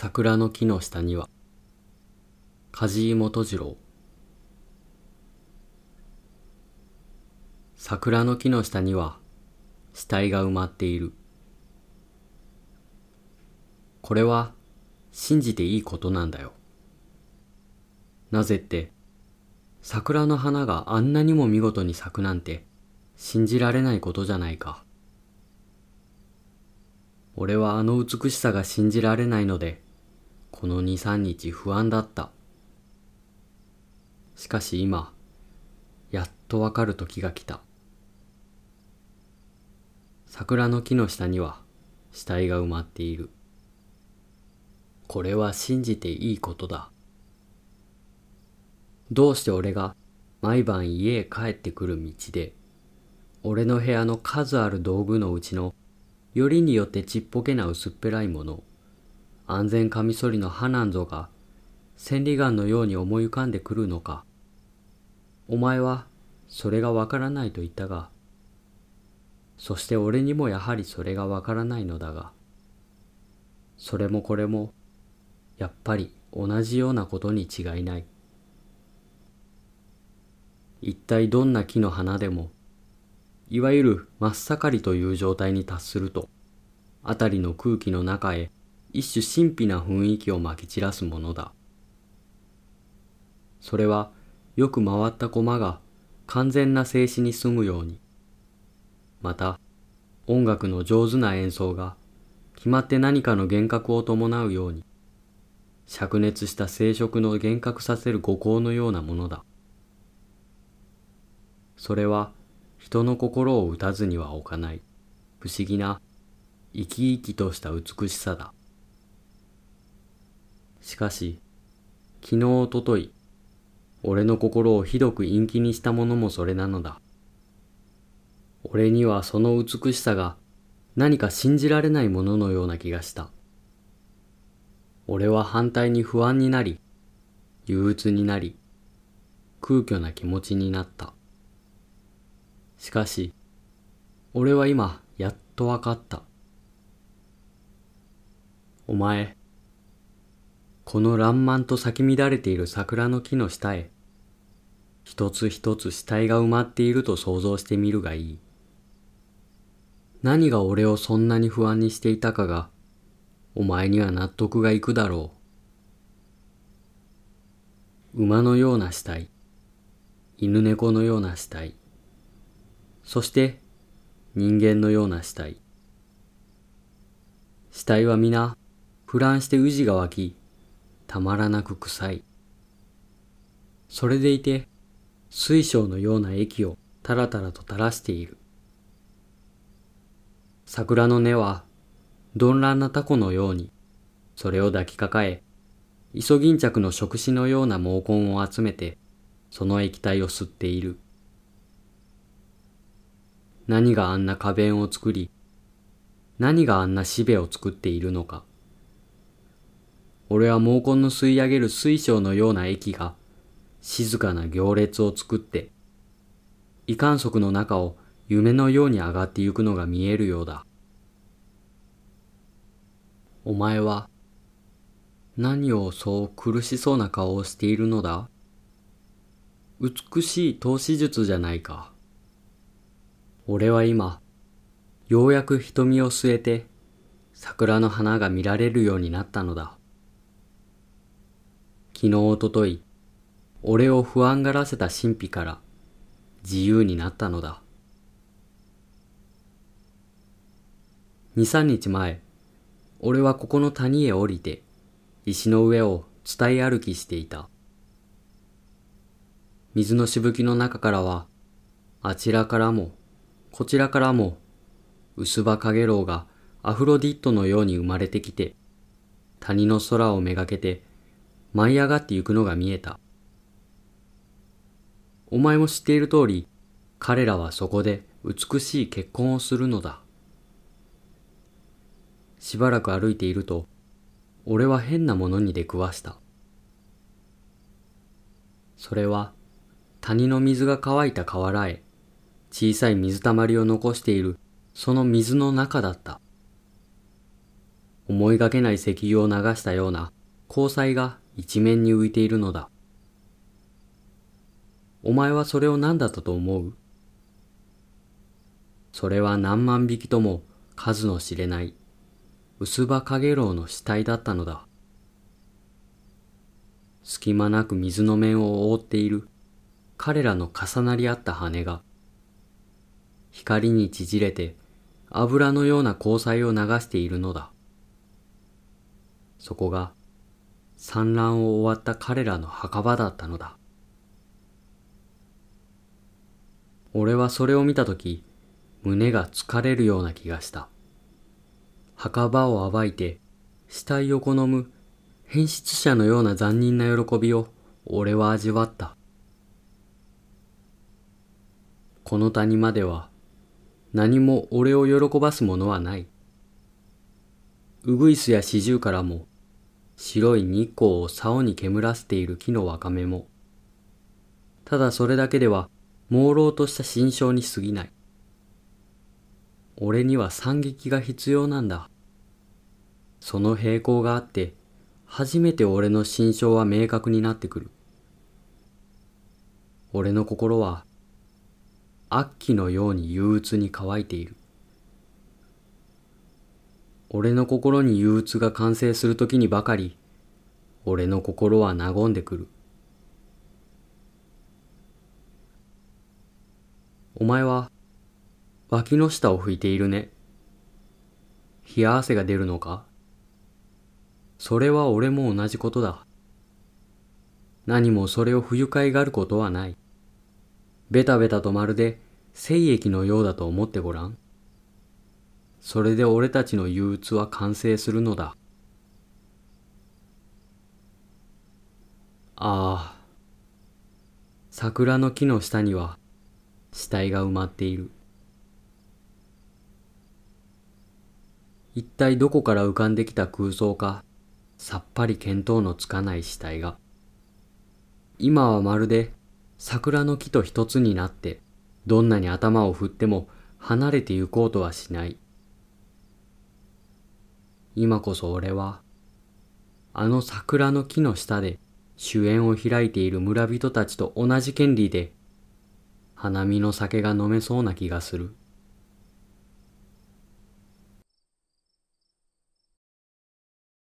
桜の木の下には梶井元次郎。桜の木の下には死体が埋まっている。これは信じていいことなんだよ。なぜって桜の花があんなにも見事に咲くなんて信じられないことじゃないか。俺はあの美しさが信じられないのでこの二三日不安だった。しかし今やっとわかる時が来た。桜の木の下には死体が埋まっている。これは信じていいことだ。どうして俺が毎晩家へ帰ってくる道で俺の部屋の数ある道具のうちのよりによってちっぽけな薄っぺらいもの安全カミソリの刃なんぞが千里眼のように思い浮かんでくるのか。お前はそれがわからないと言ったがそして俺にもやはりそれがわからないのだがそれもこれもやっぱり同じようなことに違いない。一体どんな木の花でもいわゆる真っ盛りという状態に達すると辺りの空気の中へ一種神秘な雰囲気をまき散らすものだ。それはよく回った駒が完全な静止に済むように。また音楽の上手な演奏が決まって何かの幻覚を伴うように灼熱した生殖の幻覚させる五行のようなものだ。それは人の心を打たずには置かない不思議な生き生きとした美しさだ。しかし昨日おととい俺の心をひどく陰気にしたものもそれなのだ。俺にはその美しさが何か信じられないもののような気がした。俺は反対に不安になり憂鬱になり空虚な気持ちになった。しかし、俺は今、やっとわかった。お前、この爛漫と咲き乱れている桜の木の下へ、一つ一つ死体が埋まっていると想像してみるがいい。何が俺をそんなに不安にしていたかが、お前には納得がいくだろう。馬のような死体、犬猫のような死体、そして人間のような死体。死体は皆、腐乱して宇治が湧き、たまらなく臭い。それでいて、水晶のような液をたらたらと垂らしている。桜の根は、鈍乱なタコのように、それを抱きかかえ、イソギンチャクの触手のような毛根を集めて、その液体を吸っている。何があんな花弁を作り、何があんなしべを作っているのか。俺は毛根の吸い上げる水晶のような液が静かな行列を作って、異観測の中を夢のように上がってゆくのが見えるようだ。お前は何をそう苦しそうな顔をしているのだ？美しい投資術じゃないか。俺は今、ようやく瞳を据えて、桜の花が見られるようになったのだ。昨日おととい、俺を不安がらせた神秘から自由になったのだ。二三日前、俺はここの谷へ降りて、石の上を伝い歩きしていた。水のしぶきの中からは、あちらからもこちらからも、薄葉かげろうがアフロディットのように生まれてきて、谷の空をめがけて舞い上がってゆくのが見えた。お前も知っている通り、彼らはそこで美しい結婚をするのだ。しばらく歩いていると、俺は変なものに出くわした。それは、谷の水が乾いた河原へ、小さい水たまりを残しているその水の中だった。思いがけない石油を流したような光彩が一面に浮いているのだ。お前はそれを何だったと思う？それは何万匹とも数の知れない薄葉かげろうの死体だったのだ。隙間なく水の面を覆っている彼らの重なり合った羽が光に縮れて油のような光彩を流しているのだ。そこが産卵を終わった彼らの墓場だったのだ。俺はそれを見たとき、胸が疲れるような気がした。墓場を暴いて死体を好む変質者のような残忍な喜びを俺は味わった。この谷までは何も俺を喜ばすものはない。ウグイスやシジュウからも白い日光を竿に煙らせている木のわかめも、ただそれだけでは朦朧とした心象に過ぎない。俺には惨劇が必要なんだ。その平行があって、初めて俺の心象は明確になってくる。俺の心は、悪鬼のように憂鬱に乾いている。俺の心に憂鬱が完成するときにばかり、俺の心は和んでくる。お前は、脇の下を拭いているね。冷や汗が出るのか？それは俺も同じことだ。何もそれを不愉快がることはない。ベタベタとまるで精液のようだと思ってごらん。それで俺たちの憂鬱は完成するのだ。ああ、桜の木の下には死体が埋まっている。一体どこから浮かんできた空想か、さっぱり見当のつかない死体が。今はまるで桜の木と一つになって、どんなに頭を振っても離れて行こうとはしない。今こそ俺は、あの桜の木の下で主演を開いている村人たちと同じ権利で、花見の酒が飲めそうな気がする。